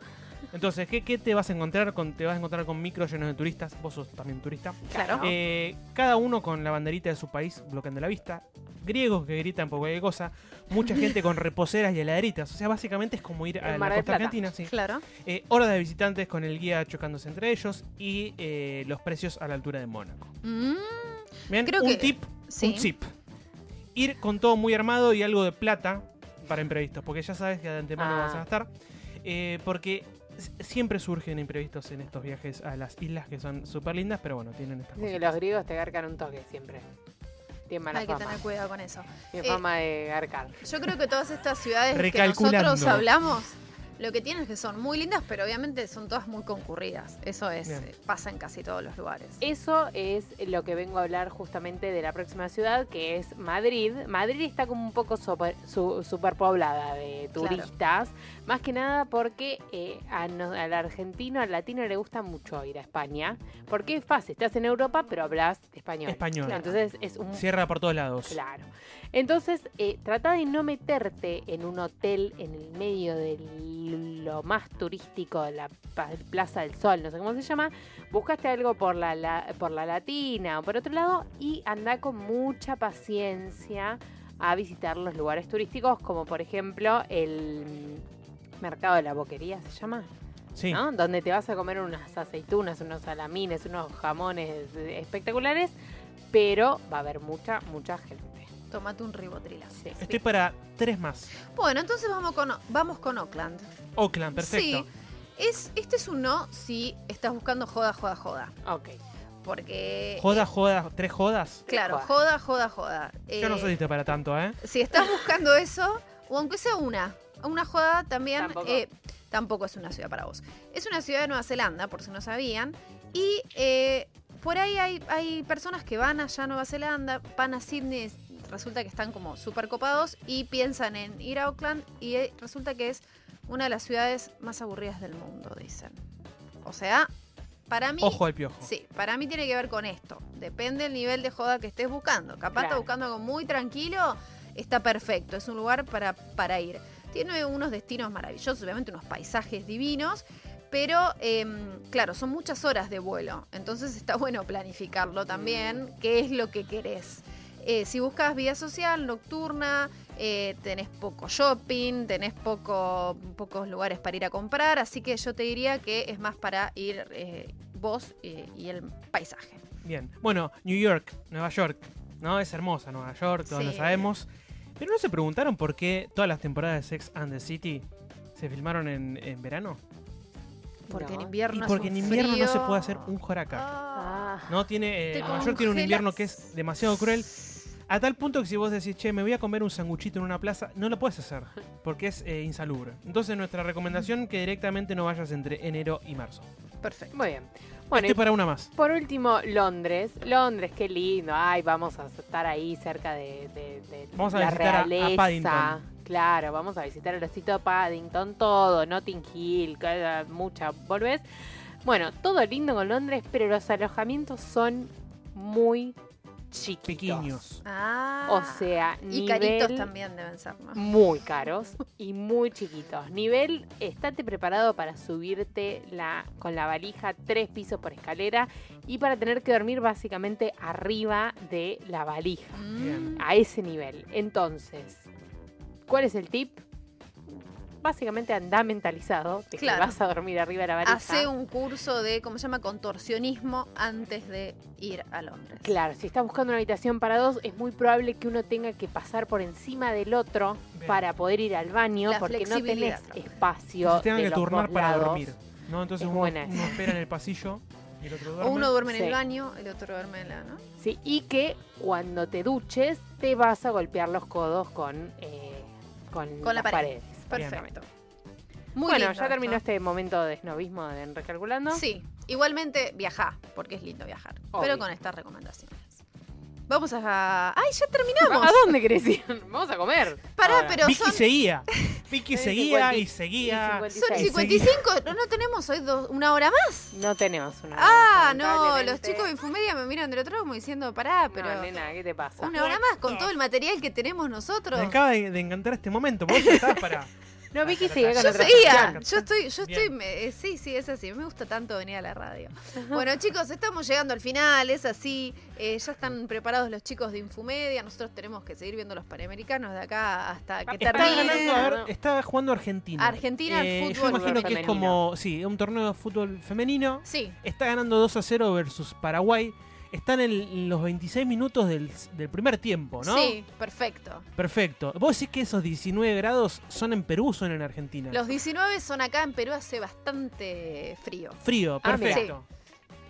Entonces, ¿qué, qué te vas a encontrar? Con, te vas a encontrar con micros llenos de turistas. Vos sos también turista. Claro. Eh, cada uno con la banderita de su país bloqueando la vista. Griegos que gritan por cualquier cosa. Mucha gente con reposeras y heladeritas. O sea, básicamente es como ir a la costa Plata. argentina. Sí. Claro. Eh, horas de visitantes con el guía chocándose entre ellos. Y eh, los precios a la altura de Mónaco. Mm, Bien, Creo un que- tip, sí. un zip. Ir con todo muy armado y algo de plata para imprevistos. Porque ya sabes que de antemano Ah. vas a gastar. Eh, porque siempre surgen imprevistos en estos viajes a las islas que son súper lindas. Pero bueno, tienen estas Dicen que los griegos te garcan un toque siempre. Tienen mala hay que fama. tener cuidado con eso. Tienen Eh, fama de garcar. Yo creo que todas estas ciudades que Recalculando. nosotros hablamos, lo que tienen es que son muy lindas, pero obviamente son todas muy concurridas. Eso es, Bien. eh, pasa en casi todos los lugares. Eso es lo que vengo a hablar justamente de la próxima ciudad, que es Madrid. Madrid está como un poco super, su- superpoblada de Claro. turistas, más que nada porque eh, a no- al argentino, al latino le gusta mucho ir a España, porque es fácil, estás en Europa pero hablas español. Español. Entonces es un... Cierra por todos lados. Claro. Entonces, eh, trata de no meterte en un hotel en el medio de lo más turístico de la Plaza del Sol, no sé cómo se llama. Buscaste algo por la, la- por la Latina o por otro lado y anda con mucha paciencia a visitar los lugares turísticos, como por ejemplo el mercado de la boquería, se llama, Sí. ¿no? Donde te vas a comer unas aceitunas, unos salamines, unos jamones eh, espectaculares, pero va a haber mucha, mucha gente. Tomate un ribotril. Sí. Estoy para tres más. Bueno, entonces vamos con, vamos con Oakland. Oakland, perfecto. Sí. Es, este es un no si estás buscando joda, joda, joda. Ok. Porque. Joda, joda, tres jodas. Claro, Joda. joda, joda, joda. Yo no Eh, si estoy para tanto, ¿eh? Si estás buscando eso, o aunque sea una, una joda también Tampoco. eh, tampoco es una ciudad para vos. Es una ciudad de Nueva Zelanda, por si no sabían, y eh, por ahí hay, hay personas que van allá a Nueva Zelanda, van a Sydney, resulta que están como súper copados y piensan en ir a Auckland y eh, resulta que es una de las ciudades más aburridas del mundo, dicen. O sea, para mí... Ojo al piojo. Sí, para mí tiene que ver con esto. Depende del nivel de joda que estés buscando. Capaz estás Claro. buscando algo muy tranquilo, está perfecto. Es un lugar para, para ir. Tiene unos destinos maravillosos, obviamente unos paisajes divinos, pero em, claro, son muchas horas de vuelo. Entonces está bueno planificarlo también, qué es lo que querés. Eh, si buscas vida social, nocturna, eh, tenés poco shopping, tenés poco, pocos lugares para ir a comprar, así que yo te diría que es más para ir eh, vos eh, y el paisaje. Bien. Bueno, New York, Nueva York, ¿no? Es hermosa Nueva York, todos lo sabemos. Pero ¿no se preguntaron por qué todas las temporadas de Sex and the City se filmaron en, en verano? Porque en No. invierno Y porque en invierno no se puede hacer un joraca. Ah. ¿No? Tiene, eh, Nueva York tiene un invierno que es demasiado cruel. A tal punto que si vos decís, che, me voy a comer un sanguchito en una plaza, no lo puedes hacer, porque es eh, insalubre. Entonces nuestra recomendación que directamente no vayas entre enero y marzo. Perfecto. muy bien. Bueno, Estoy y para una más. por último, Londres. Londres, qué lindo. Ay, vamos a estar ahí cerca de, de- de Vamos a la visitar a- a realeza. Paddington. Claro, vamos a visitar el osito Paddington, todo, Notting Hill, cada- mucha, ¿volvés? Bueno, todo lindo con Londres, pero los alojamientos son muy chiquitos. Pequeños. Ah. O sea, Y nivel caritos también deben ser, ¿no? muy caros y muy chiquitos. Nivel, estate preparado para subirte la, con la valija tres pisos por escalera y para tener que dormir básicamente arriba de la valija. Bien. A ese nivel. Entonces, ¿cuál es el tip? Básicamente anda mentalizado de Claro. que vas a dormir arriba de la valija. Hace un curso de, ¿cómo se llama? Contorsionismo antes de ir a Londres. Claro, si estás buscando una habitación para dos, es muy probable que uno tenga que pasar por encima del otro Bien. para poder ir al baño, La porque no tenés espacio. Se tengan de que los turnar para lados. dormir. ¿no? Entonces Es uno, buena uno esa. espera en el pasillo y el otro duerme. [laughs] O uno duerme en Sí. el baño, el otro duerme en la, ¿no? Sí, y que cuando te duches te vas a golpear los codos con, eh, con, Con la pared. Perfecto. Muy bueno, lindo ya terminó este momento de snobismo en Recalculando. Sí, igualmente viajá, porque es lindo viajar. Obvio. Pero con estas recomendaciones. Vamos a. ¡Ay, ya terminamos! ¿A dónde querés ir? Vamos a comer. Pará, Ahora. pero Vicky son, seguía. [laughs] Vicky [laughs] seguía 50 y seguía. son 56. 55. ¿No, no tenemos hoy dos- una hora más? No tenemos una. Ah, hora, no, los chicos de Infumedia me miran del otro lado como diciendo, pará, pero. No, nena, ¿qué te pasa? una hora más con todo el material que tenemos nosotros. Me acaba de, de encantar este momento. Vos estabas para. [laughs] No, Vicky sigue con Yo otra seguía, yo estoy, yo estoy, me- eh, sí, sí, es así, me gusta tanto venir a la radio. Bueno chicos, estamos llegando al final, es así, eh, ya están preparados los chicos de Infumedia, nosotros tenemos que seguir viendo los Panamericanos de acá hasta que Está termine. ganando, a ver, está jugando Argentina. Argentina al Eh, fútbol. Yo imagino que es como, sí, un torneo de fútbol femenino. Sí, Está ganando 2 a 0 versus Paraguay. Están en, los 26 minutos del, del primer tiempo, ¿no? sí, perfecto. Perfecto. ¿Vos decís que esos 19 grados son en Perú o son en Argentina? Los 19 son acá en Perú, hace bastante frío. Frío, Ah, perfecto.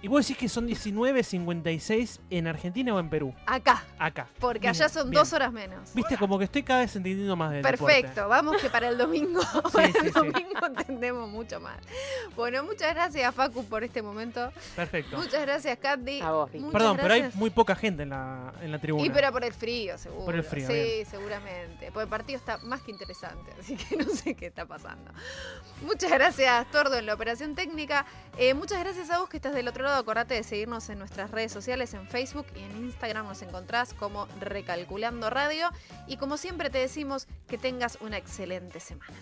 ¿Y vos decís que son 19, 56 en Argentina o en Perú? Acá, Acá. porque Bien, allá son bien. dos horas menos. Viste, como que estoy cada vez entendiendo más deporte. Perfecto, vamos que para el domingo, [laughs] [laughs] para sí, el sí. domingo entendemos mucho más. Bueno, muchas gracias Facu por este momento. Perfecto. Muchas gracias, Candy. A vos, Perdón, pero hay muy poca gente en la, en la tribuna. Y pero por el frío, seguro. Por el frío, Sí, bien. seguramente. Porque el partido está más que interesante, [laughs] así que no sé qué está pasando. Muchas gracias, Tordo, en la operación técnica. Eh, muchas gracias a vos que estás del otro lado gustado, acordate de seguirnos en nuestras redes sociales, en Facebook y en Instagram nos encontrás como Recalculando Radio. Y como siempre te decimos, que tengas una excelente semana.